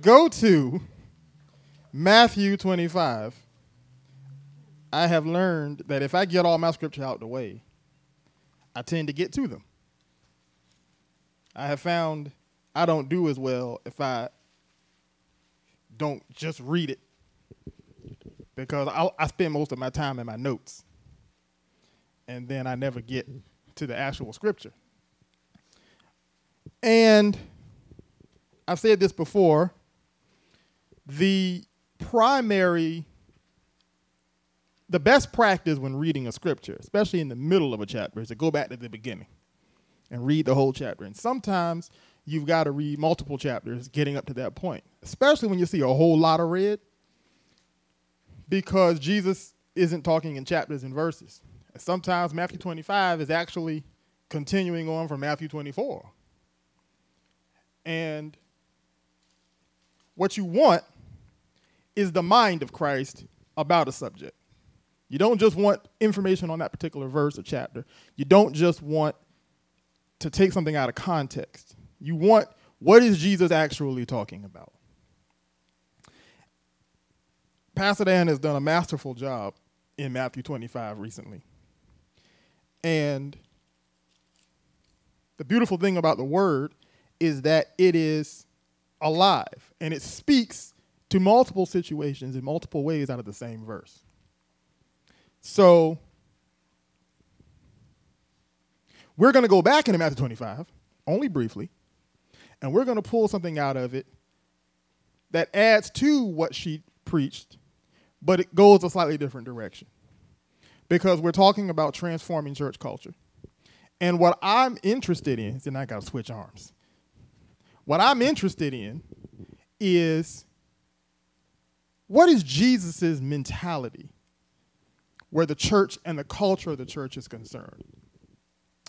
go to Matthew 25, I have learned that if I get all my scripture out the way, I tend to get to them. I have found I don't do as well if I don't just read it because I, I spend most of my time in my notes and then I never get to the actual scripture. And I've said this before the primary, the best practice when reading a scripture, especially in the middle of a chapter, is to go back to the beginning and read the whole chapter. And sometimes you've got to read multiple chapters getting up to that point, especially when you see a whole lot of red, because Jesus isn't talking in chapters and verses. Sometimes Matthew 25 is actually continuing on from Matthew 24. And what you want is the mind of Christ about a subject. You don't just want information on that particular verse or chapter. You don't just want to take something out of context. You want what is Jesus actually talking about? Pastor Dan has done a masterful job in Matthew 25 recently. And the beautiful thing about the word is that it is alive and it speaks to multiple situations in multiple ways out of the same verse. So we're going to go back into Matthew 25, only briefly, and we're going to pull something out of it that adds to what she preached, but it goes a slightly different direction. Because we're talking about transforming church culture. And what I'm interested in, and I got to switch arms. What I'm interested in is what is Jesus' mentality where the church and the culture of the church is concerned?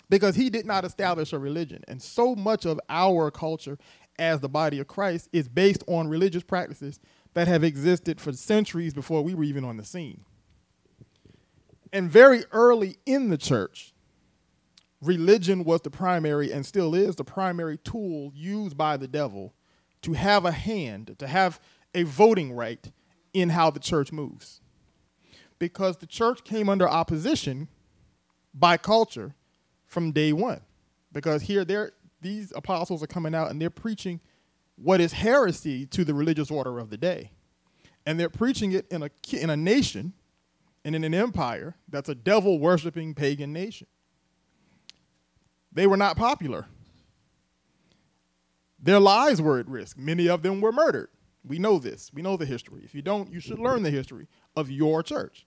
Because he did not establish a religion. And so much of our culture as the body of Christ is based on religious practices that have existed for centuries before we were even on the scene. And very early in the church, religion was the primary and still is the primary tool used by the devil to have a hand, to have a voting right in how the church moves. Because the church came under opposition by culture from day one. Because here these apostles are coming out and they're preaching what is heresy to the religious order of the day. And they're preaching it in a, in a nation and in an empire that's a devil worshiping pagan nation. They were not popular. Their lives were at risk. Many of them were murdered. We know this. We know the history. If you don't, you should learn the history of your church.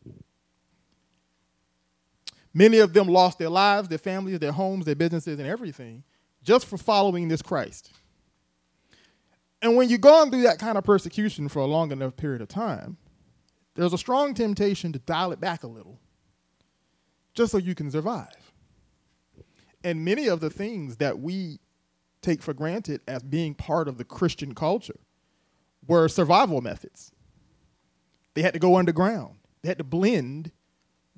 Many of them lost their lives, their families, their homes, their businesses, and everything just for following this Christ. And when you're going through that kind of persecution for a long enough period of time, there's a strong temptation to dial it back a little just so you can survive. And many of the things that we take for granted as being part of the Christian culture were survival methods. They had to go underground, they had to blend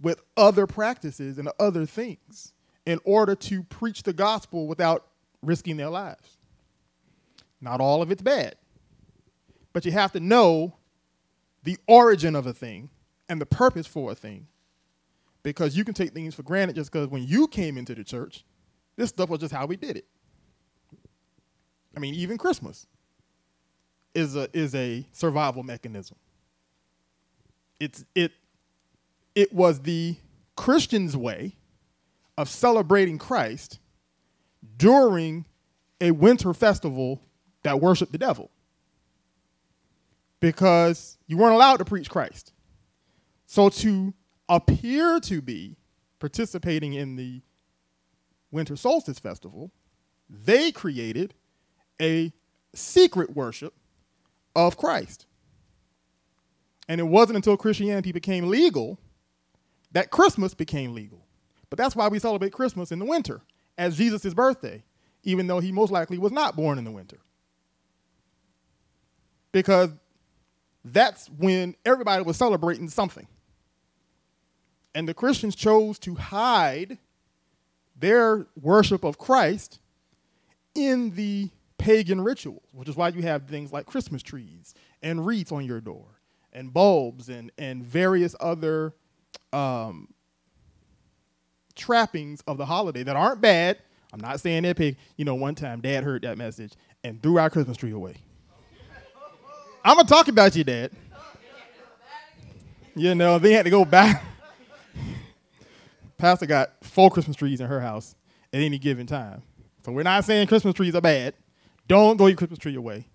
with other practices and other things in order to preach the gospel without risking their lives. Not all of it's bad, but you have to know the origin of a thing and the purpose for a thing because you can take things for granted just because when you came into the church, this stuff was just how we did it. I mean, even Christmas is a is a survival mechanism. It's it it was the Christian's way of celebrating Christ during a winter festival that worshiped the devil. Because you weren't allowed to preach Christ. So to appear to be participating in the winter solstice festival, they created a secret worship of Christ. And it wasn't until Christianity became legal that Christmas became legal. But that's why we celebrate Christmas in the winter as Jesus' birthday, even though he most likely was not born in the winter. Because that's when everybody was celebrating something. And the Christians chose to hide their worship of Christ in the pagan rituals, which is why you have things like Christmas trees and wreaths on your door and bulbs and, and various other um, trappings of the holiday that aren't bad. I'm not saying they're pig. You know, one time dad heard that message and threw our Christmas tree away. I'm going to talk about you, dad. You know, they had to go back. Pastor got four Christmas trees in her house at any given time. So we're not saying Christmas trees are bad. Don't throw your Christmas tree away.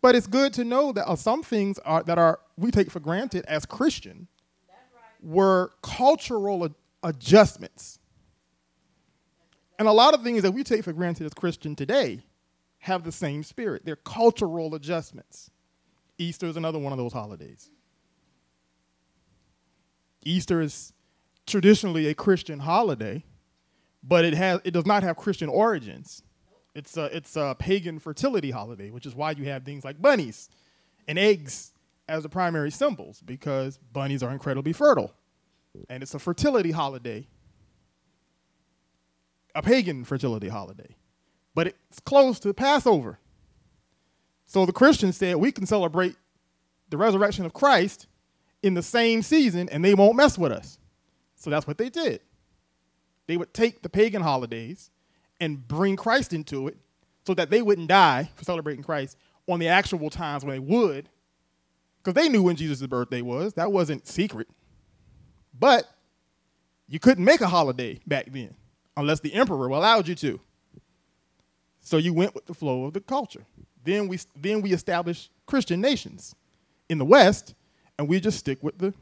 But it's good to know that uh, some things are, that are we take for granted as Christian were cultural ad- adjustments. And a lot of things that we take for granted as Christian today have the same spirit. They're cultural adjustments. Easter is another one of those holidays. Easter is traditionally a Christian holiday, but it has it does not have Christian origins. It's a it's a pagan fertility holiday, which is why you have things like bunnies and eggs as the primary symbols because bunnies are incredibly fertile. And it's a fertility holiday. A pagan fertility holiday. But it's close to Passover. So the Christians said we can celebrate the resurrection of Christ in the same season and they won't mess with us. So that's what they did. They would take the pagan holidays and bring Christ into it so that they wouldn't die for celebrating Christ on the actual times when they would, because they knew when Jesus' birthday was. That wasn't secret. But you couldn't make a holiday back then unless the emperor allowed you to. So you went with the flow of the culture. Then we, then we established Christian nations in the West, and we just stick with the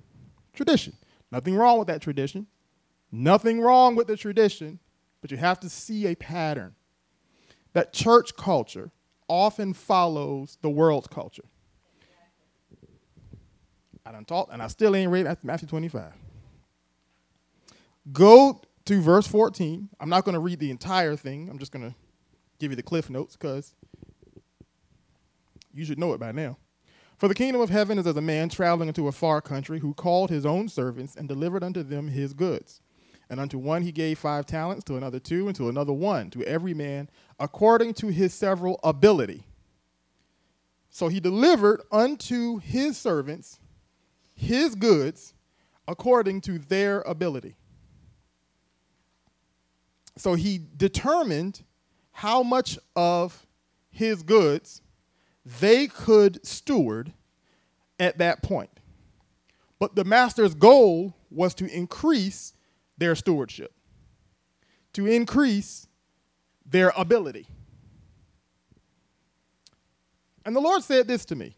tradition. Nothing wrong with that tradition. Nothing wrong with the tradition, but you have to see a pattern. That church culture often follows the world's culture. I done taught, and I still ain't read Matthew 25. Go to verse 14. I'm not going to read the entire thing. I'm just going to give you the cliff notes because you should know it by now. For the kingdom of heaven is as a man traveling into a far country who called his own servants and delivered unto them his goods. And unto one he gave five talents, to another two, and to another one, to every man according to his several ability. So he delivered unto his servants his goods according to their ability. So he determined how much of his goods they could steward at that point. But the master's goal was to increase their stewardship, to increase their ability. And the Lord said this to me.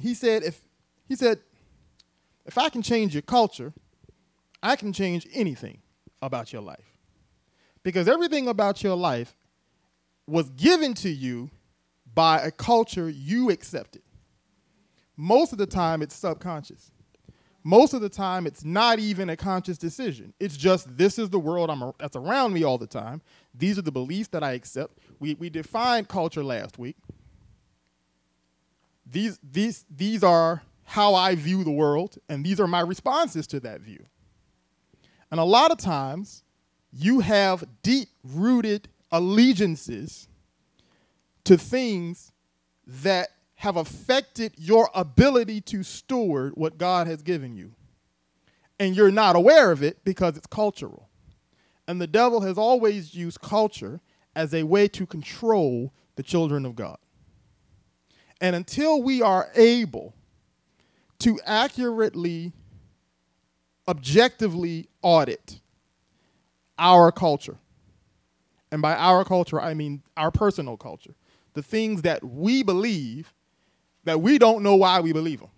He said, if he said, if I can change your culture, I can change anything about your life. Because everything about your life was given to you by a culture you accepted. Most of the time, it's subconscious. Most of the time, it's not even a conscious decision. It's just this is the world I'm, that's around me all the time. These are the beliefs that I accept. We, we defined culture last week. These, these, these are how I view the world, and these are my responses to that view. And a lot of times, you have deep rooted allegiances to things that have affected your ability to steward what God has given you. And you're not aware of it because it's cultural. And the devil has always used culture as a way to control the children of God. And until we are able to accurately, objectively audit our culture, and by our culture, I mean our personal culture, the things that we believe that we don't know why we believe them.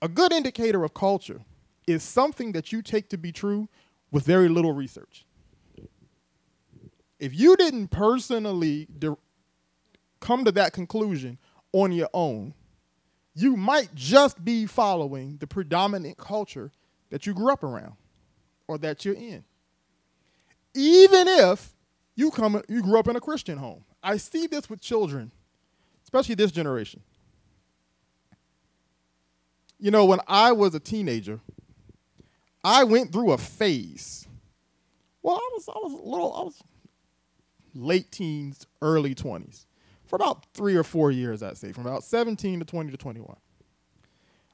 A good indicator of culture is something that you take to be true with very little research. If you didn't personally de- come to that conclusion on your own, you might just be following the predominant culture that you grew up around or that you're in. Even if you come you grew up in a Christian home. I see this with children, especially this generation. You know, when I was a teenager, I went through a phase. Well, I was I was a little I was late teens, early 20s, for about three or four years, I'd say, from about 17 to 20 to 21.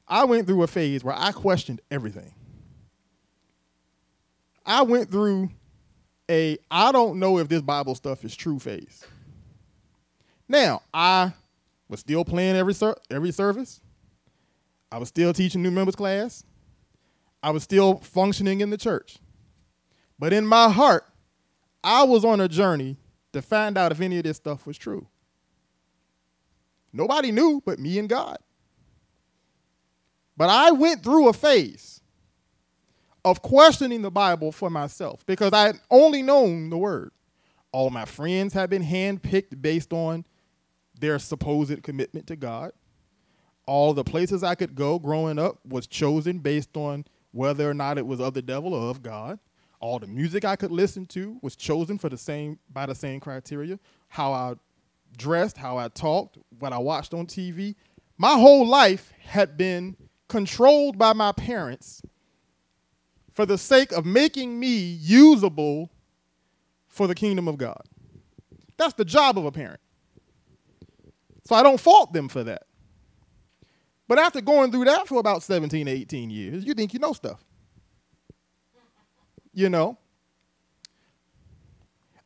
I went through a phase where I questioned everything. I went through a I don't know if this Bible stuff is true phase. Now, I was still playing every ser- every service. I was still teaching new members class. I was still functioning in the church. But in my heart, I was on a journey to find out if any of this stuff was true. Nobody knew but me and God. But I went through a phase of questioning the Bible for myself because I had only known the word. All my friends had been handpicked based on their supposed commitment to God. All the places I could go growing up was chosen based on whether or not it was of the devil or of God. All the music I could listen to was chosen for the same by the same criteria. How I dressed, how I talked, what I watched on TV. My whole life had been controlled by my parents for the sake of making me usable for the kingdom of God. That's the job of a parent. So I don't fault them for that. But after going through that for about 17, 18 years, you think you know stuff. You know?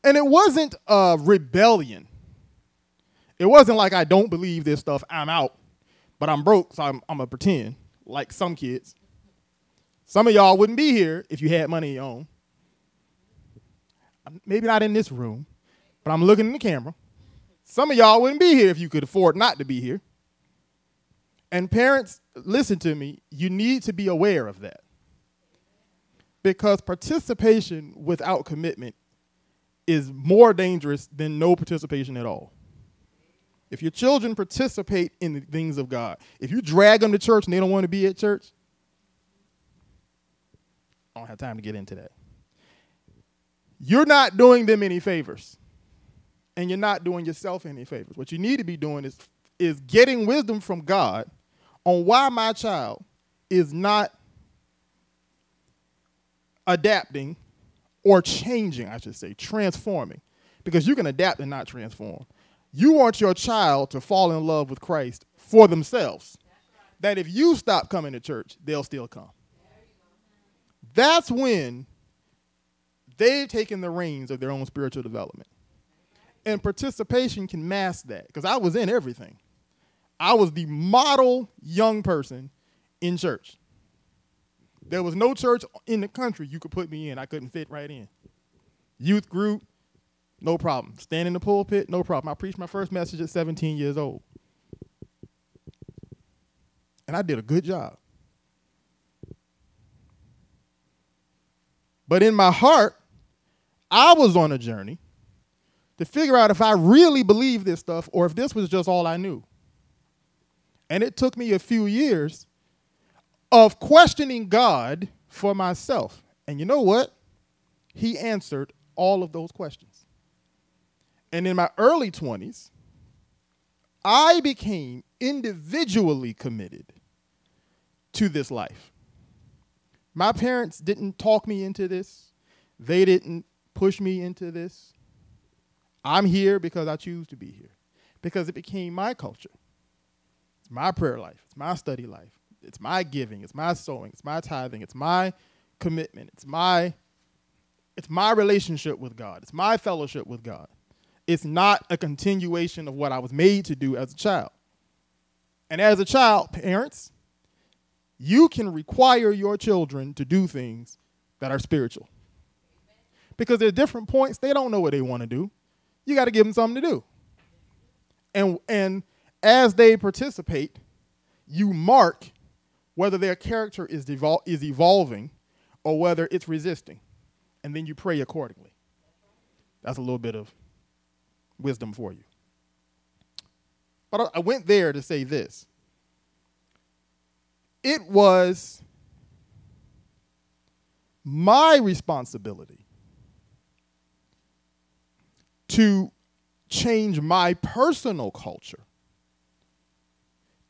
And it wasn't a rebellion. It wasn't like I don't believe this stuff, I'm out, but I'm broke, so I'm, I'm going to pretend, like some kids. Some of y'all wouldn't be here if you had money your own. Maybe not in this room, but I'm looking in the camera. Some of y'all wouldn't be here if you could afford not to be here. And parents, listen to me, you need to be aware of that. Because participation without commitment is more dangerous than no participation at all. If your children participate in the things of God, if you drag them to church and they don't want to be at church, I don't have time to get into that. You're not doing them any favors. And you're not doing yourself any favors. What you need to be doing is, is getting wisdom from God on why my child is not adapting or changing, I should say, transforming. Because you can adapt and not transform. You want your child to fall in love with Christ for themselves. That if you stop coming to church, they'll still come. That's when they've taken the reins of their own spiritual development. And participation can mask that because I was in everything. I was the model young person in church. There was no church in the country you could put me in. I couldn't fit right in. Youth group, no problem. Stand in the pulpit, no problem. I preached my first message at 17 years old. And I did a good job. But in my heart, I was on a journey to figure out if I really believed this stuff or if this was just all I knew. And it took me a few years of questioning God for myself. And you know what? He answered all of those questions. And in my early 20s, I became individually committed to this life. My parents didn't talk me into this, they didn't push me into this. I'm here because I choose to be here, because it became my culture. It's my prayer life, it's my study life, it's my giving, it's my sowing, it's my tithing, it's my commitment, it's my it's my relationship with God, it's my fellowship with God. It's not a continuation of what I was made to do as a child. And as a child, parents, you can require your children to do things that are spiritual. Because at different points, they don't know what they want to do you got to give them something to do. And and as they participate, you mark whether their character is devol- is evolving or whether it's resisting, and then you pray accordingly. That's a little bit of wisdom for you. But I went there to say this. It was my responsibility to change my personal culture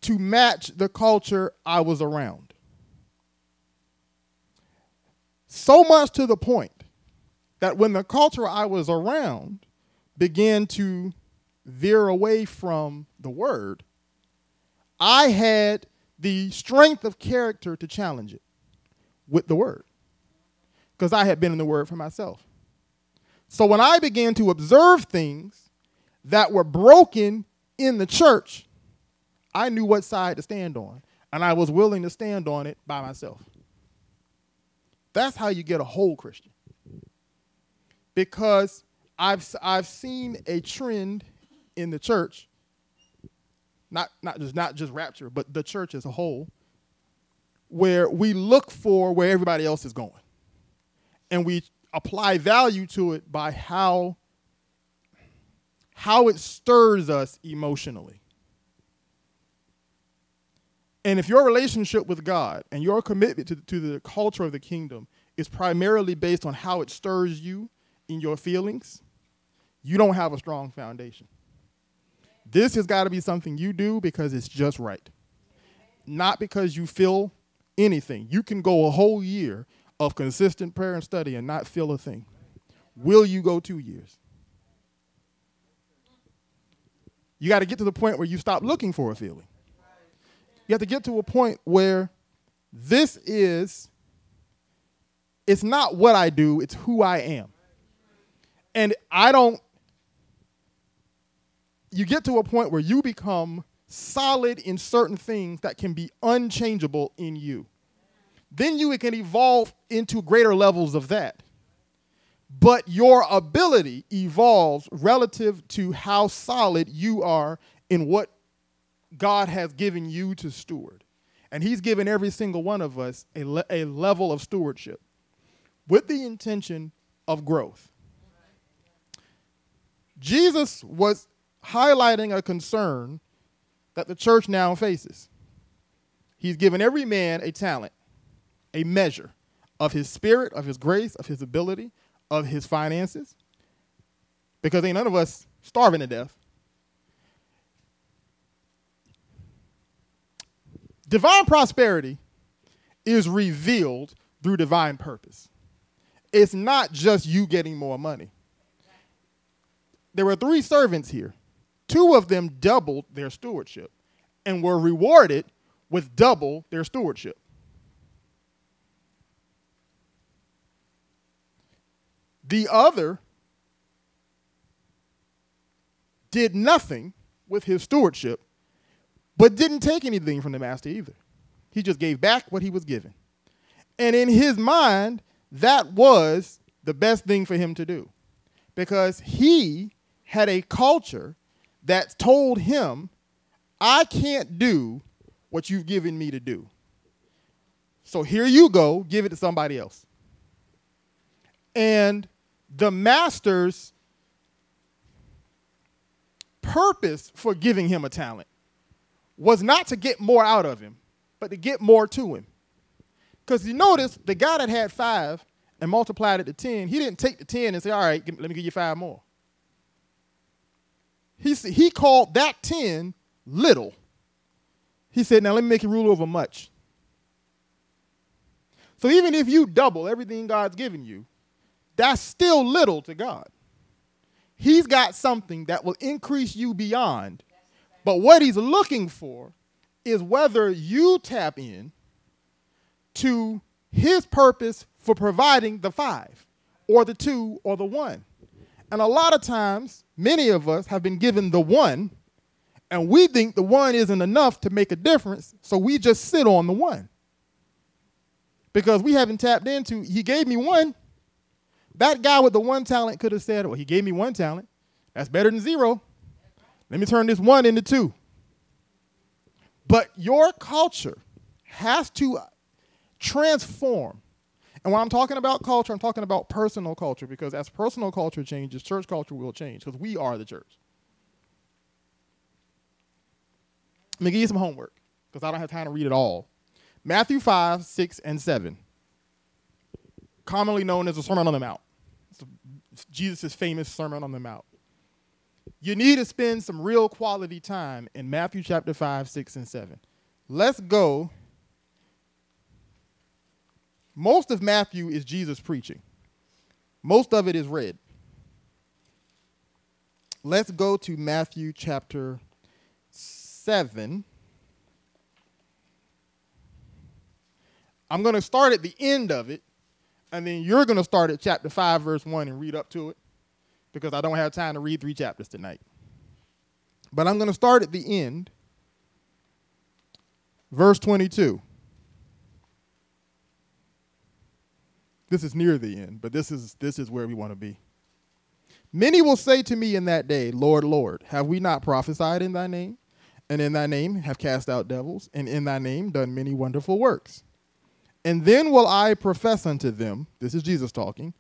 to match the culture I was around. So much to the point that when the culture I was around began to veer away from the word, I had the strength of character to challenge it with the word because I had been in the word for myself. So when I began to observe things that were broken in the church, I knew what side to stand on, and I was willing to stand on it by myself. That's how you get a whole Christian. Because I've I've seen a trend in the church, not not just not just rapture, but the church as a whole, where we look for where everybody else is going. And we apply value to it by how how it stirs us emotionally. And if your relationship with God and your commitment to, to the culture of the kingdom is primarily based on how it stirs you in your feelings, you don't have a strong foundation. This has got to be something you do because it's just right, not because you feel anything. You can go a whole year of consistent prayer and study and not feel a thing. Will you go two years? You got to get to the point where you stop looking for a feeling. You have to get to a point where this is, it's not what I do, it's who I am. And I don't, you get to a point where you become solid in certain things that can be unchangeable in you. Then you can evolve into greater levels of that. But your ability evolves relative to how solid you are in what God has given you to steward. And He's given every single one of us a, le- a level of stewardship with the intention of growth. Jesus was highlighting a concern that the church now faces. He's given every man a talent, a measure of his spirit, of his grace, of his ability, of his finances. Because ain't none of us starving to death. Divine prosperity is revealed through divine purpose. It's not just you getting more money. There were three servants here. Two of them doubled their stewardship and were rewarded with double their stewardship. The other did nothing with his stewardship but didn't take anything from the master either. He just gave back what he was given. And in his mind, that was the best thing for him to do because he had a culture that told him, I can't do what you've given me to do. So here you go, give it to somebody else. And the master's purpose for giving him a talent was not to get more out of him, but to get more to him. Because you notice the guy that had five and multiplied it to 10, he didn't take the 10 and say, All right, let me give you five more. He, he called that 10 little. He said, Now let me make you rule over much. So even if you double everything God's given you, that's still little to God. He's got something that will increase you beyond but what he's looking for is whether you tap in to his purpose for providing the five or the two or the one. And a lot of times, many of us have been given the one, and we think the one isn't enough to make a difference, so we just sit on the one. Because we haven't tapped into, he gave me one. That guy with the one talent could have said, well, he gave me one talent. That's better than zero. Let me turn this one into two. But your culture has to uh, transform. And when I'm talking about culture, I'm talking about personal culture because as personal culture changes, church culture will change because we are the church. Let me give you some homework because I don't have time to read it all. Matthew 5, 6, and 7, commonly known as the Sermon on the Mount. It's Jesus' famous Sermon on the Mount you need to spend some real quality time in Matthew chapter 5, 6, and 7. Let's go. Most of Matthew is Jesus preaching, most of it is red. let's go to Matthew chapter 7. I'm going to start at the end of it, and then you're going to start at chapter 5, verse 1, and read up to it because I don't have time to read three chapters tonight. But I'm going to start at the end, verse 22. This is near the end, but this is, this is where we want to be. Many will say to me in that day, Lord, Lord, have we not prophesied in thy name? And in thy name have cast out devils, and in thy name done many wonderful works. And then will I profess unto them, this is Jesus talking,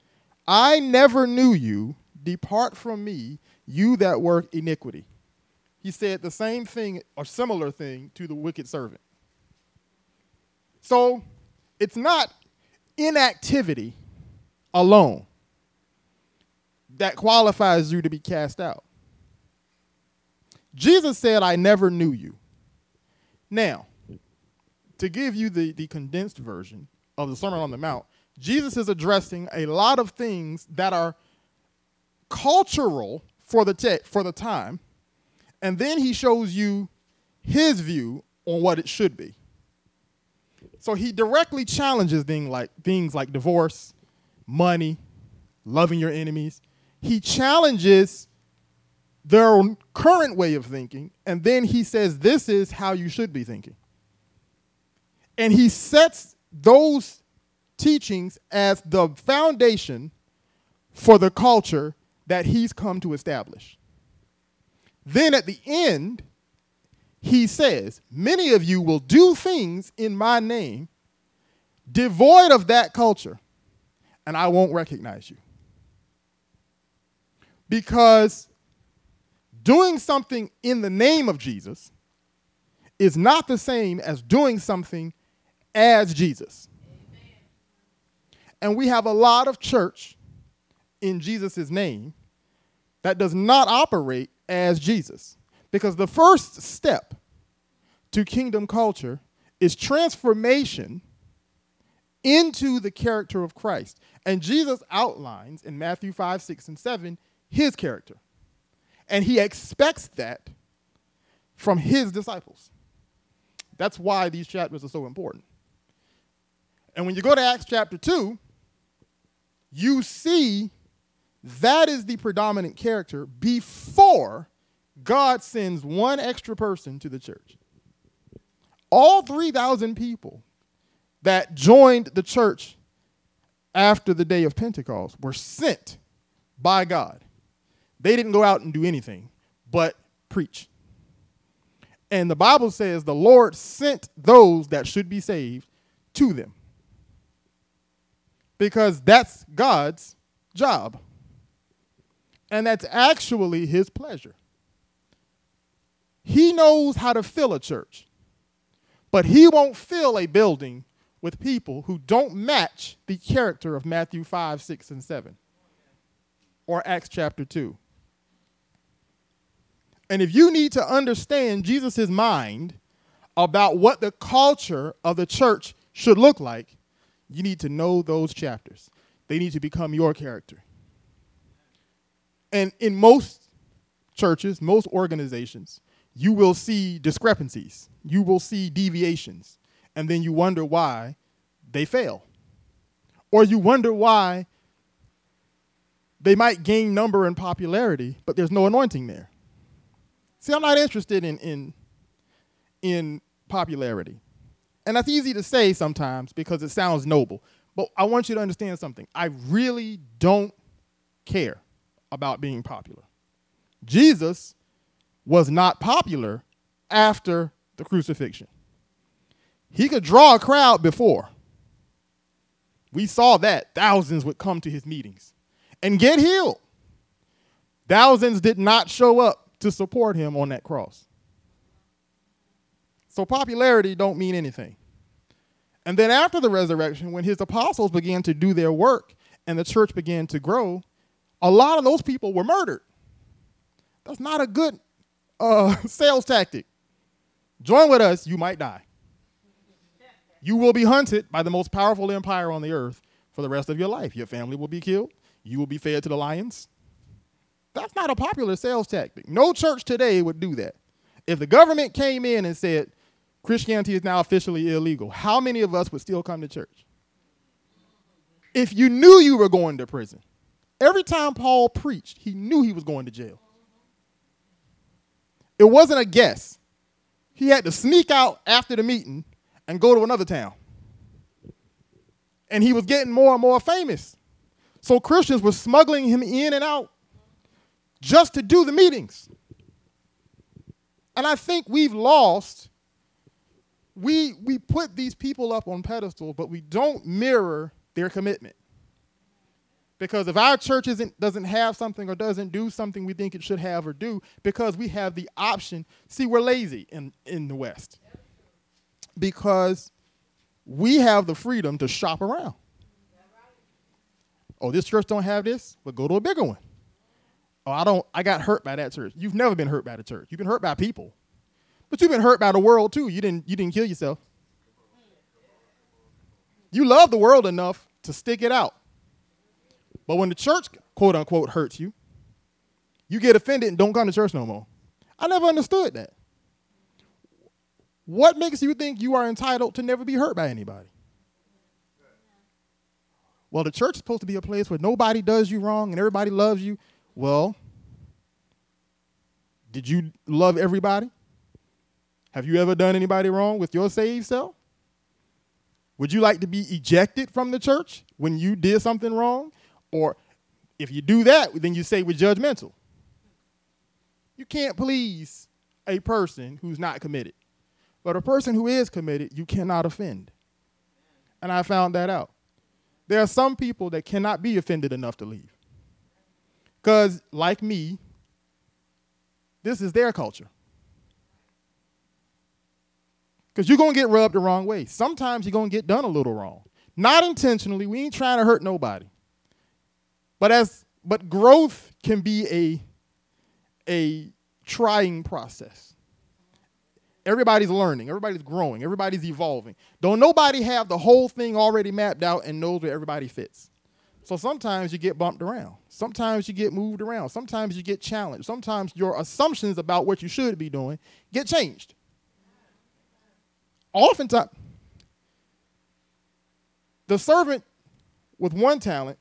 I never knew you, depart from me, you that work iniquity. He said the same thing or similar thing to the wicked servant. So it's not inactivity alone that qualifies you to be cast out. Jesus said, I never knew you. Now, to give you the, the condensed version of the Sermon on the Mount, Jesus is addressing a lot of things that are cultural for the for the time, and then he shows you his view on what it should be. So he directly challenges things like things like divorce, money, loving your enemies. He challenges their current way of thinking, and then he says, This is how you should be thinking. And he sets those teachings as the foundation for the culture that he's come to establish. Then at the end, he says, Many of you will do things in my name devoid of that culture, and I won't recognize you. Because doing something in the name of Jesus is not the same as doing something as Jesus. And we have a lot of church in Jesus' name that does not operate as Jesus. Because the first step to kingdom culture is transformation into the character of Christ. And Jesus outlines in Matthew 5, 6, and 7 his character. And he expects that from his disciples. That's why these chapters are so important. And when you go to Acts chapter 2, you see that is the predominant character before God sends one extra person to the church. All 3,000 people that joined the church after the day of Pentecost were sent by God. They didn't go out and do anything but preach. And the Bible says the Lord sent those that should be saved to them. Because that's God's job. And that's actually his pleasure. He knows how to fill a church, but he won't fill a building with people who don't match the character of Matthew 5, 6, and 7 or Acts chapter 2. And if you need to understand Jesus' mind about what the culture of the church should look like, you need to know those chapters. They need to become your character. And in most churches, most organizations, you will see discrepancies, you will see deviations, and then you wonder why they fail. Or you wonder why they might gain number and popularity, but there's no anointing there. See, I'm not interested in, in, in popularity. And that's easy to say sometimes because it sounds noble. But I want you to understand something. I really don't care about being popular. Jesus was not popular after the crucifixion. He could draw a crowd before. We saw that. Thousands would come to his meetings and get healed. Thousands did not show up to support him on that cross. So popularity don't mean anything. And then after the resurrection, when his apostles began to do their work and the church began to grow, a lot of those people were murdered. That's not a good uh, sales tactic. Join with us, you might die. You will be hunted by the most powerful empire on the earth for the rest of your life. Your family will be killed. You will be fed to the lions. That's not a popular sales tactic. No church today would do that. If the government came in and said Christianity is now officially illegal, how many of us would still come to church? If you knew you were going to prison, every time Paul preached, he knew he was going to jail. It wasn't a guess. He had to sneak out after the meeting and go to another town. And he was getting more and more famous. So Christians were smuggling him in and out just to do the meetings. And I think we've lost. We, we put these people up on pedestals, but we don't mirror their commitment. Because if our church isn't, doesn't have something or doesn't do something we think it should have or do, because we have the option, see, we're lazy in, in the West. Because we have the freedom to shop around. Oh, this church don't have this, but go to a bigger one. Oh, I don't, I got hurt by that church. You've never been hurt by the church. You've been hurt by people. But you've been hurt by the world too. You didn't, you didn't kill yourself. You love the world enough to stick it out. But when the church, quote unquote, hurts you, you get offended and don't come to church no more. I never understood that. What makes you think you are entitled to never be hurt by anybody? Well, the church is supposed to be a place where nobody does you wrong and everybody loves you. Well, did you love everybody? Have you ever done anybody wrong with your saved self? Would you like to be ejected from the church when you did something wrong? Or if you do that, then you say we're judgmental. You can't please a person who's not committed. But a person who is committed, you cannot offend. And I found that out. There are some people that cannot be offended enough to leave. Because, like me, this is their culture. Because you're going to get rubbed the wrong way. Sometimes you're going to get done a little wrong. Not intentionally. We ain't trying to hurt nobody. But as but growth can be a a trying process. Everybody's learning, everybody's growing, everybody's evolving. Don't nobody have the whole thing already mapped out and knows where everybody fits. So sometimes you get bumped around. Sometimes you get moved around. Sometimes you get challenged. Sometimes your assumptions about what you should be doing get changed. Oftentimes, the servant with one talent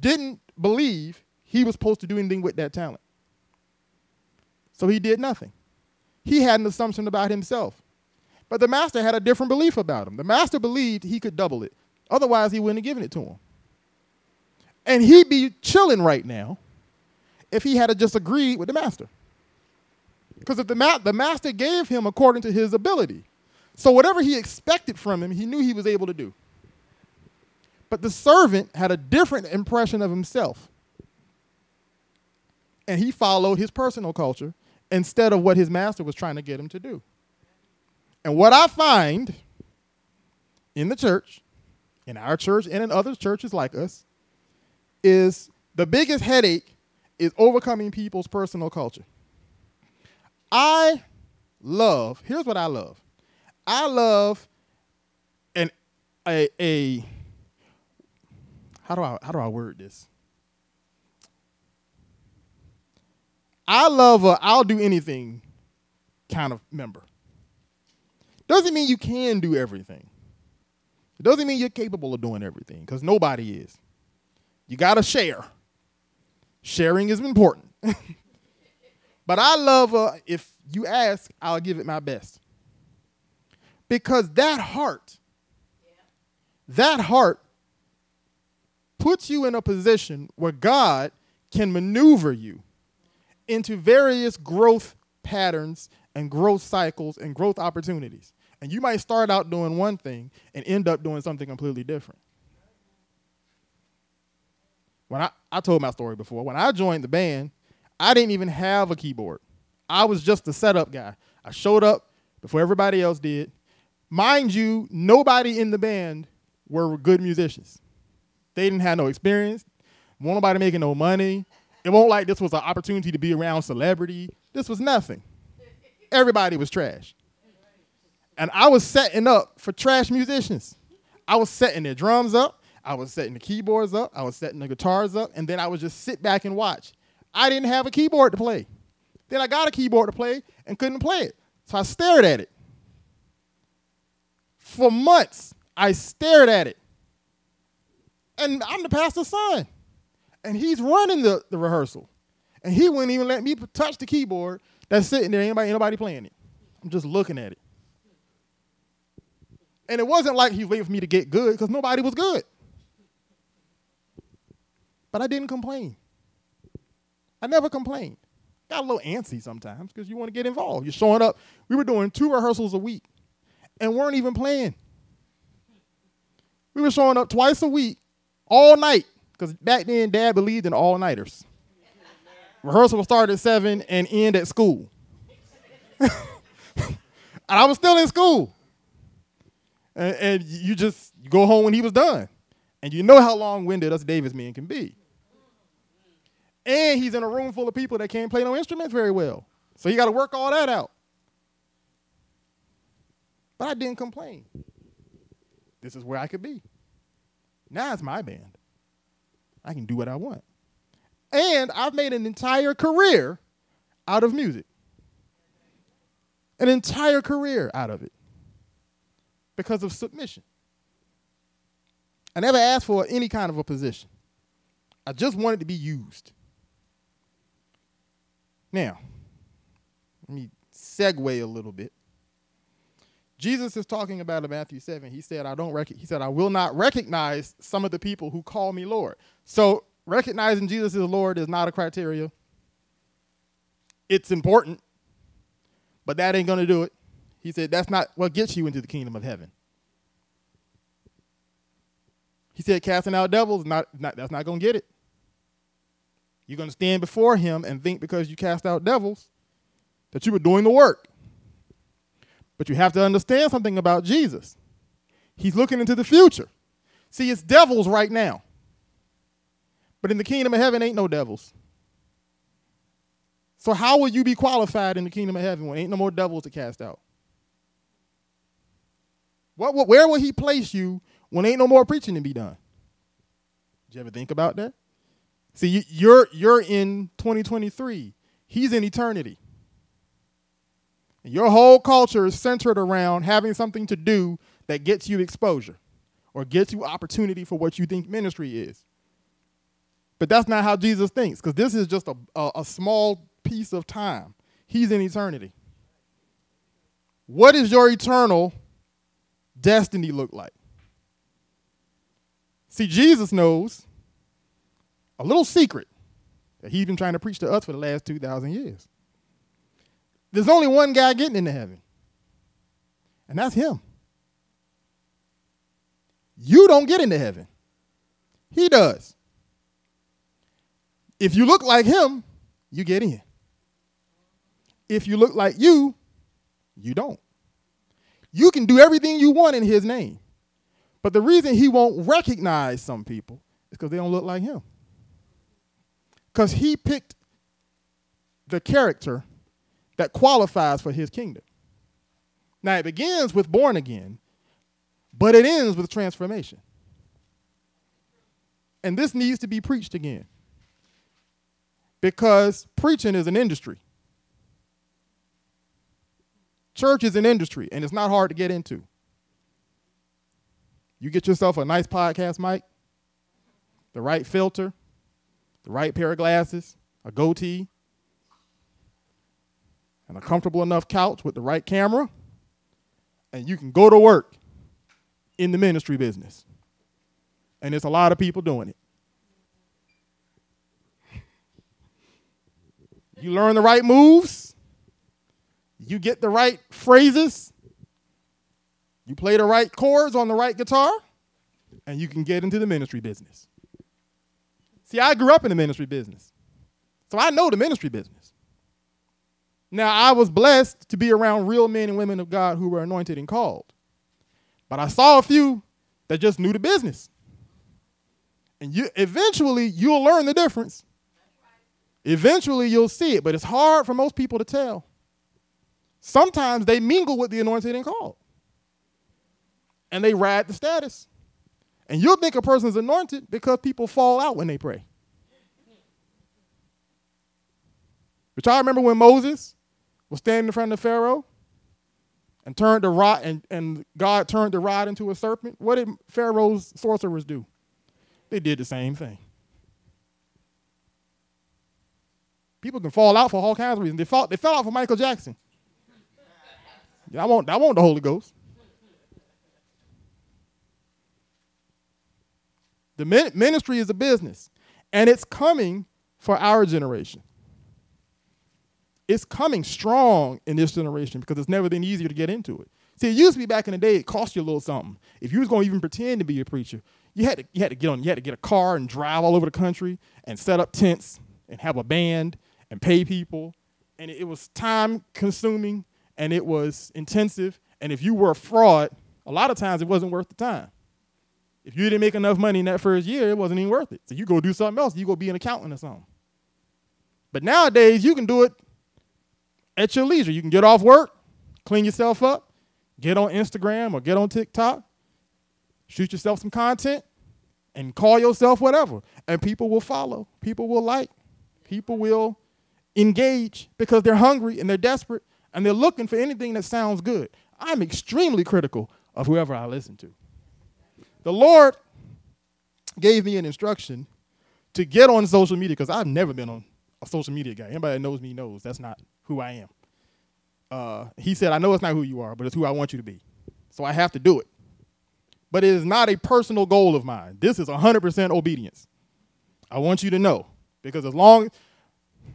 didn't believe he was supposed to do anything with that talent. So he did nothing. He had an assumption about himself. But the master had a different belief about him. The master believed he could double it. Otherwise, he wouldn't have given it to him. And he'd be chilling right now if he had just agreed with the master. Because if the, ma- the master gave him according to his ability. So whatever he expected from him, he knew he was able to do. But the servant had a different impression of himself. And he followed his personal culture instead of what his master was trying to get him to do. And what I find in the church, in our church and in other churches like us, is the biggest headache is overcoming people's personal culture. I love, here's what I love. I love an a a how do I how do I word this? I love a I'll do anything kind of member. Doesn't mean you can do everything. It doesn't mean you're capable of doing everything because nobody is. You got to share. Sharing is important. but I love uh, if you ask, I'll give it my best. Because that heart, that heart puts you in a position where God can maneuver you into various growth patterns and growth cycles and growth opportunities. And you might start out doing one thing and end up doing something completely different. When I, I told my story before, when I joined the band, I didn't even have a keyboard. I was just a setup guy. I showed up before everybody else did. Mind you, nobody in the band were good musicians. They didn't have no experience. Won't nobody making no money. It won't like this was an opportunity to be around celebrity. This was nothing. Everybody was trash. And I was setting up for trash musicians. I was setting their drums up. I was setting the keyboards up, I was setting the guitars up, and then I would just sit back and watch. I didn't have a keyboard to play. Then I got a keyboard to play and couldn't play it. So I stared at it. For months, I stared at it. And I'm the pastor's son. And he's running the, the rehearsal. And he wouldn't even let me touch the keyboard that's sitting there. Anybody, anybody playing it. I'm just looking at it. And it wasn't like he was waiting for me to get good because nobody was good. But I didn't complain. I never complained. Got a little antsy sometimes because you want to get involved. You're showing up. We were doing two rehearsals a week and weren't even playing. We were showing up twice a week, all night, because back then dad believed in all nighters. Rehearsal started at seven and end at school. and I was still in school. And, and you just go home when he was done. And you know how long winded us Davis men can be. And he's in a room full of people that can't play no instruments very well. So you got to work all that out. But I didn't complain. This is where I could be. Now it's my band. I can do what I want. And I've made an entire career out of music. An entire career out of it because of submission. I never asked for any kind of a position. I just wanted to be used. Now, let me segue a little bit. Jesus is talking about in Matthew 7. He said, I don't rec- he said, I will not recognize some of the people who call me Lord. So recognizing Jesus as Lord is not a criteria. It's important, but that ain't gonna do it. He said, That's not what gets you into the kingdom of heaven. He said, casting out devils, not, not that's not gonna get it. You're going to stand before him and think because you cast out devils that you were doing the work. But you have to understand something about Jesus. He's looking into the future. See, it's devils right now. But in the kingdom of heaven, ain't no devils. So, how will you be qualified in the kingdom of heaven when ain't no more devils to cast out? What, what, where will he place you when ain't no more preaching to be done? Did you ever think about that? See, you're you're in 2023. He's in eternity. And your whole culture is centered around having something to do that gets you exposure or gets you opportunity for what you think ministry is. But that's not how Jesus thinks, because this is just a, a, a, small piece of time. He's in eternity. What does your eternal destiny look like? See, Jesus knows a little secret that he's been trying to preach to us for the last 2,000 years. There's only one guy getting into heaven, and that's him. You don't get into heaven, he does. If you look like him, you get in. If you look like you, you don't. You can do everything you want in his name. But the reason he won't recognize some people is because they don't look like him. Because he picked the character that qualifies for his kingdom. Now, it begins with born again, but it ends with transformation. And this needs to be preached again because preaching is an industry. Church is an industry, and it's not hard to get into. You get yourself a nice podcast mic, the right filter, the right pair of glasses, a goatee, and a comfortable enough couch with the right camera, and you can go to work in the ministry business. And there's a lot of people doing it. You learn the right moves, you get the right phrases, you play the right chords on the right guitar, and you can get into the ministry business. See, I grew up in the ministry business. So I know the ministry business. Now, I was blessed to be around real men and women of God who were anointed and called. But I saw a few that just knew the business. And you eventually you'll learn the difference. Eventually you'll see it, but it's hard for most people to tell. Sometimes they mingle with the anointed and called. And they ride the status. And you'll think a person's anointed because people fall out when they pray. But y'all remember when Moses was standing in front of Pharaoh and turned the rod and, and God turned the rod into a serpent? What did Pharaoh's sorcerers do? They did the same thing. People can fall out for all kinds of reasons. They, fall, they fell out for Michael Jackson. I want, I want the Holy Ghost. The ministry is a business, and it's coming for our generation. It's coming strong in this generation because it's never been easier to get into it. See, it used to be back in the day, it cost you a little something. If you was going to even pretend to be a preacher, you had to you had to get on, you had to get a car and drive all over the country and set up tents and have a band and pay people. And it was time consuming and it was intensive. And if you were a fraud, a lot of times it wasn't worth the time. If you didn't make enough money in that first year, it wasn't even worth it. So you go do something else. You go be an accountant or something. But nowadays, you can do it at your leisure. You can get off work, clean yourself up, get on Instagram or get on TikTok, shoot yourself some content, and call yourself whatever. And people will follow, people will like, people will engage because they're hungry and they're desperate and they're looking for anything that sounds good. I'm extremely critical of whoever I listen to. The Lord gave me an instruction to get on social media because I've never been on a social media guy. Anybody that knows me knows that's not who I am. Uh, he said, I know it's not who you are, but it's who I want you to be. So I have to do it. But it is not a personal goal of mine. This is 100% obedience. I want you to know. Because as long,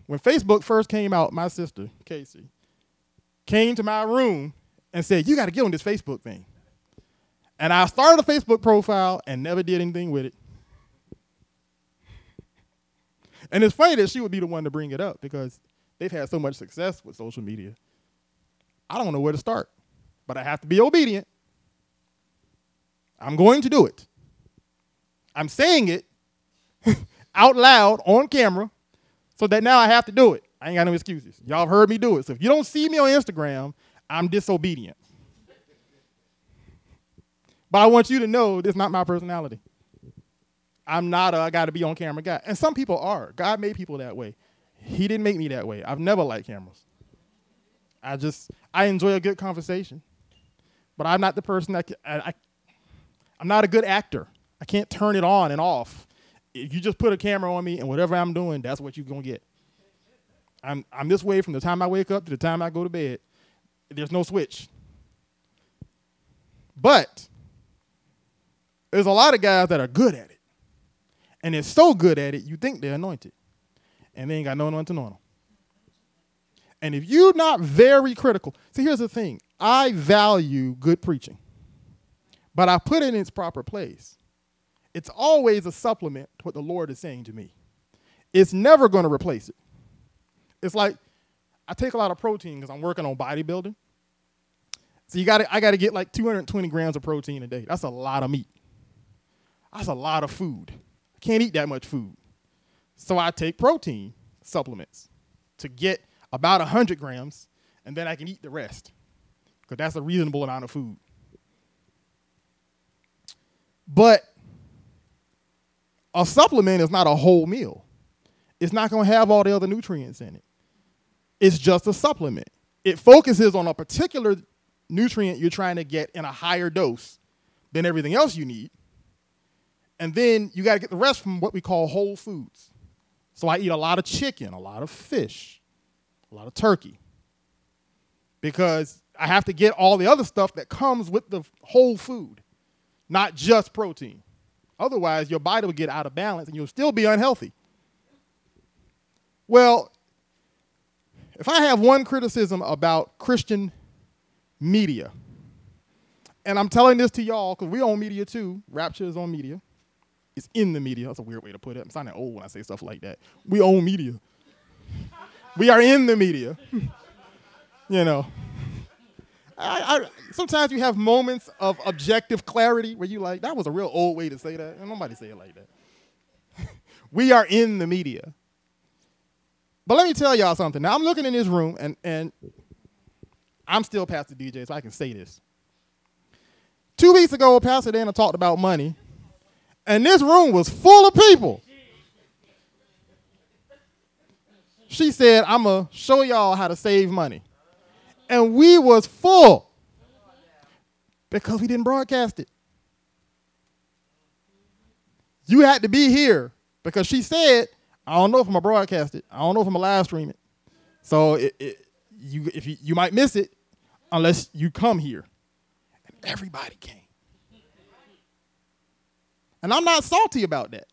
when Facebook first came out, my sister, Casey, came to my room and said, You got to get on this Facebook thing. And I started a Facebook profile and never did anything with it. And it's funny that she would be the one to bring it up because they've had so much success with social media. I don't know where to start, but I have to be obedient. I'm going to do it. I'm saying it out loud on camera so that now I have to do it. I ain't got no excuses. Y'all have heard me do it. So if you don't see me on Instagram, I'm disobedient. But I want you to know this is not my personality. I'm not a I got to be on camera guy. And some people are. God made people that way. He didn't make me that way. I've never liked cameras. I just I enjoy a good conversation, but I'm not the person that I, I I'm not a good actor. I can't turn it on and off. If you just put a camera on me and whatever I'm doing, that's what you're gonna get. I'm I'm this way from the time I wake up to the time I go to bed. There's no switch. But there's a lot of guys that are good at it. And they're so good at it, you think they're anointed. And they ain't got no anointing on them. And if you're not very critical, see, here's the thing I value good preaching, but I put it in its proper place. It's always a supplement to what the Lord is saying to me. It's never going to replace it. It's like I take a lot of protein because I'm working on bodybuilding. So you got I got to get like 220 grams of protein a day. That's a lot of meat. That's a lot of food. I can't eat that much food. So I take protein supplements to get about 100 grams, and then I can eat the rest because that's a reasonable amount of food. But a supplement is not a whole meal. It's not going to have all the other nutrients in it. It's just a supplement. It focuses on a particular nutrient you're trying to get in a higher dose than everything else you need. And then you got to get the rest from what we call whole foods. So I eat a lot of chicken, a lot of fish, a lot of turkey. Because I have to get all the other stuff that comes with the whole food, not just protein. Otherwise, your body will get out of balance and you'll still be unhealthy. Well, if I have one criticism about Christian media, and I'm telling this to y'all because we own media too, Rapture is on media. It's in the media. That's a weird way to put it. I'm sounding old when I say stuff like that. We own media. we are in the media. you know. I, I, sometimes you have moments of objective clarity where you like, that was a real old way to say that. And nobody say it like that. we are in the media. But let me tell y'all something. Now I'm looking in this room and, and I'm still Pastor DJ, so I can say this. Two weeks ago, Pastor Dana talked about money And this room was full of people. She said, I'm going to show y'all how to save money. And we was full because we didn't broadcast it. You had to be here because she said, I don't know if I'm gonna broadcast it. I don't know if I'm gonna live stream it. So it, it, you, if you, you might miss it unless you come here. And everybody came. And I'm not salty about that.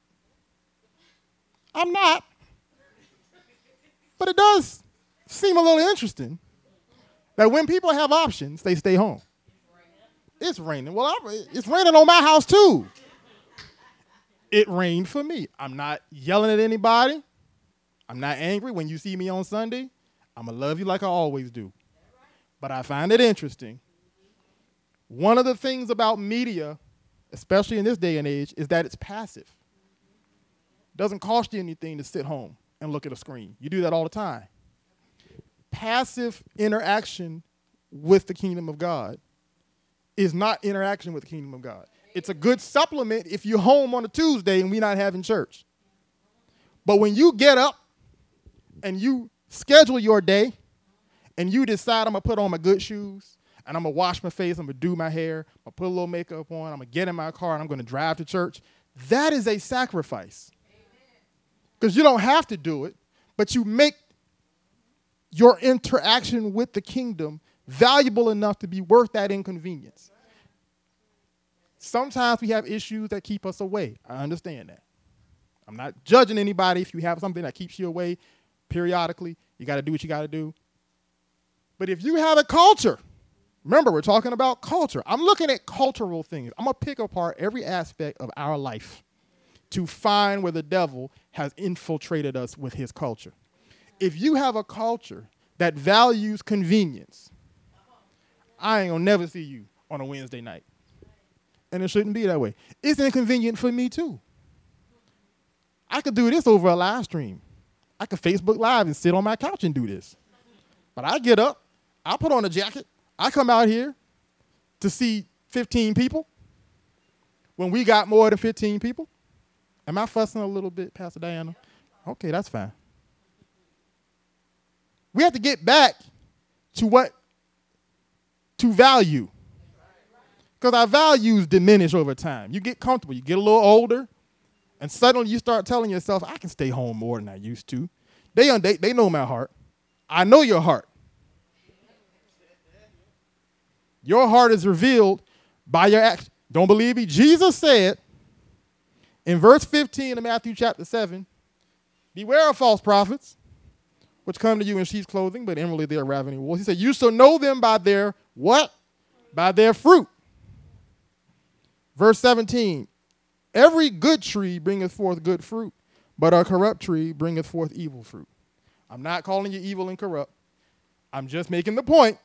I'm not. But it does seem a little interesting that when people have options, they stay home. It's raining. Well, I'm, it's raining on my house too. It rained for me. I'm not yelling at anybody. I'm not angry. When you see me on Sunday, I'm going to love you like I always do. But I find it interesting. One of the things about media, especially in this day and age, is that it's passive. It doesn't cost you anything to sit home and look at a screen. You do that all the time. Passive interaction with the kingdom of God is not interaction with the kingdom of God. It's a good supplement if you're home on a Tuesday and we're not having church. But when you get up and you schedule your day and you decide I'm gonna put on my good shoes and I'm gonna wash my face, I'm gonna do my hair, I'm gonna put a little makeup on, I'm gonna get in my car and I'm gonna drive to church, that is a sacrifice. Because you don't have to do it, but you make your interaction with the kingdom valuable enough to be worth that inconvenience. Sometimes we have issues that keep us away. I understand that. I'm not judging anybody if you have something that keeps you away periodically. You got to do what you got to do. But if you have a culture, remember, we're talking about culture. I'm looking at cultural things. I'm going to pick apart every aspect of our life to find where the devil has infiltrated us with his culture. If you have a culture that values convenience, I ain't gonna never see you on a Wednesday night. And it shouldn't be that way. It's inconvenient for me too. I could do this over a live stream. I could Facebook Live and sit on my couch and do this. But I get up, I put on a jacket, I come out here to see 15 people when we got more than 15 people. Am I fussing a little bit, Pastor Diana? Okay, that's fine. We have to get back to what to value. Because our values diminish over time. You get comfortable, you get a little older, and suddenly you start telling yourself, I can stay home more than I used to. They, they, they know my heart. I know your heart. Your heart is revealed by your action. Don't believe me? Jesus said in verse 15 of Matthew chapter 7 Beware of false prophets, which come to you in sheep's clothing, but inwardly they are ravening wolves. He said, You shall know them by their what? By their fruit. Verse 17 Every good tree bringeth forth good fruit, but a corrupt tree bringeth forth evil fruit. I'm not calling you evil and corrupt. I'm just making the point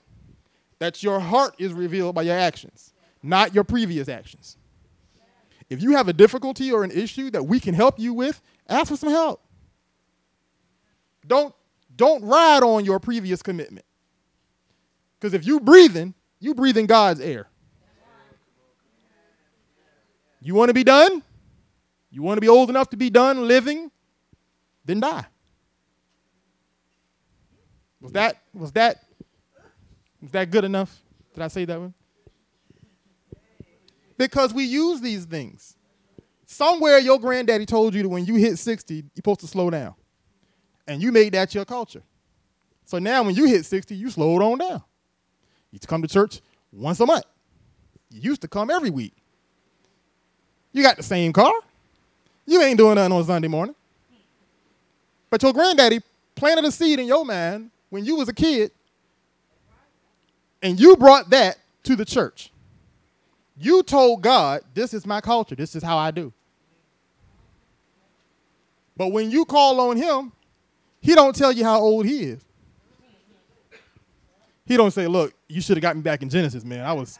that your heart is revealed by your actions, not your previous actions. If you have a difficulty or an issue that we can help you with, ask for some help. Don't, don't ride on your previous commitment. Because if you breathing, you breathing God's air. You want to be done? You want to be old enough to be done living? Then die. Was that was that was that good enough? Did I say that one? Because we use these things. Somewhere your granddaddy told you that when you hit 60, you're supposed to slow down. And you made that your culture. So now when you hit 60, you slowed on down. You come to church once a month. You used to come every week. You got the same car. You ain't doing nothing on Sunday morning. But your granddaddy planted a seed in your mind when you was a kid, and you brought that to the church. You told God, this is my culture, this is how I do. But when you call on him, he don't tell you how old he is. He don't say, look, you should have got me back in Genesis, man. I was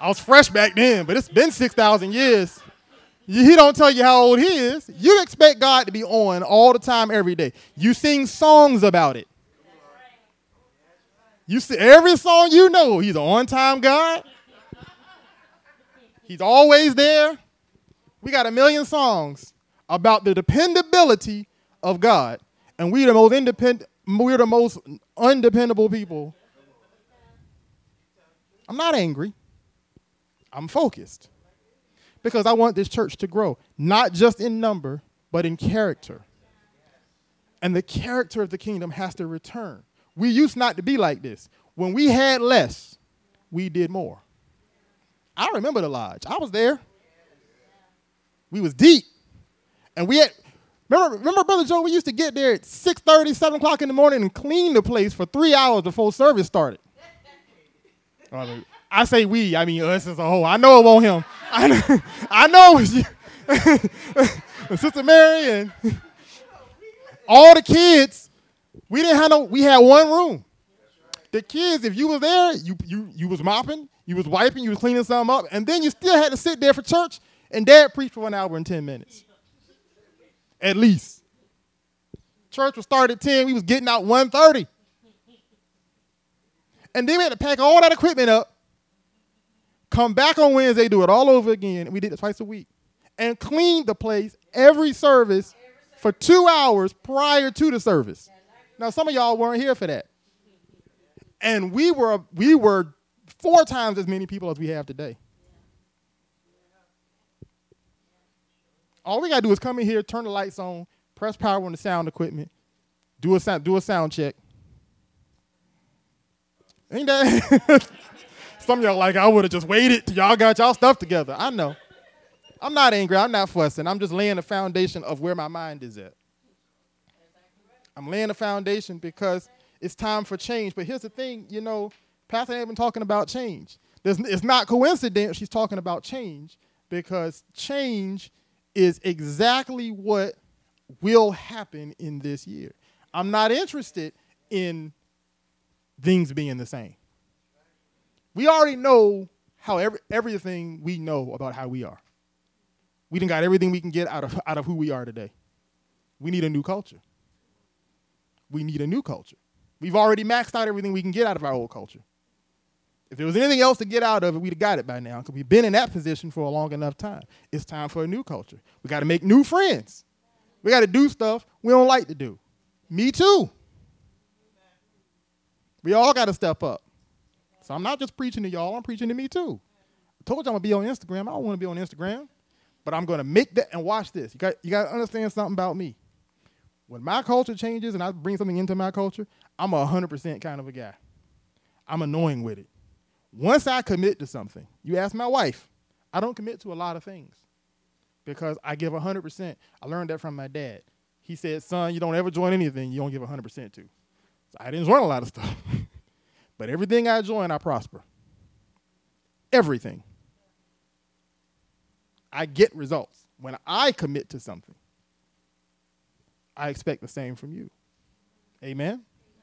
I was fresh back then, but it's been 6,000 years. He don't tell you how old he is. You expect God to be on all the time, every day. You sing songs about it. You see every song you know, he's an on-time God. He's always there. We got a million songs about the dependability of God, and we the most independent, we're the most undependable people. I'm not angry. I'm focused because I want this church to grow, not just in number, but in character. And the character of the kingdom has to return. We used not to be like this. When we had less, we did more. I remember the lodge. I was there. We was deep. And we had remember, remember Brother Joe, we used to get there at 6:30, 7 o'clock in the morning and clean the place for three hours before service started. I say we, I mean us as a whole. I know it won't him. I know, I know it was you. Sister Mary and all the kids. We didn't have no, we had one room. The kids, if you was there, you you you was mopping, you was wiping, you was cleaning something up, and then you still had to sit there for church, and dad preached for an hour and 10 minutes. At least. Church was started at 10, we was getting out 1.30. And then we had to pack all that equipment up, come back on Wednesday, do it all over again, we did it twice a week. And clean the place every service for two hours prior to the service. Now, some of y'all weren't here for that. And we were we were four times as many people as we have today. All we gotta do is come in here, turn the lights on, press power on the sound equipment, do a sound, do a sound check. Ain't that? Some y'all like I would have just waited till y'all got y'all stuff together. I know. I'm not angry. I'm not fussing. I'm just laying the foundation of where my mind is at. I'm laying the foundation because it's time for change. But here's the thing, you know, Pastor ain't been talking about change. There's, it's not coincidence she's talking about change because change is exactly what will happen in this year. I'm not interested in things being the same. We already know how every, everything we know about how we are. We done got everything we can get out of, out of who we are today. We need a new culture. We need a new culture. We've already maxed out everything we can get out of our old culture. If there was anything else to get out of it, we'd have got it by now because we've been in that position for a long enough time. It's time for a new culture. We got to make new friends. We got to do stuff we don't like to do. Me too. We all got to step up. So I'm not just preaching to y'all, I'm preaching to me too. I told you I'm going to be on Instagram. I don't want to be on Instagram, but I'm going to make that and watch this. You got, you got to understand something about me. When my culture changes and I bring something into my culture, I'm a 100% kind of a guy. I'm annoying with it. Once I commit to something, you ask my wife, I don't commit to a lot of things because I give 100%. I learned that from my dad. He said, son, you don't ever join anything you don't give 100% to. So I didn't join a lot of stuff. but everything I join, I prosper. Everything. I get results. When I commit to something, I expect the same from you. Amen?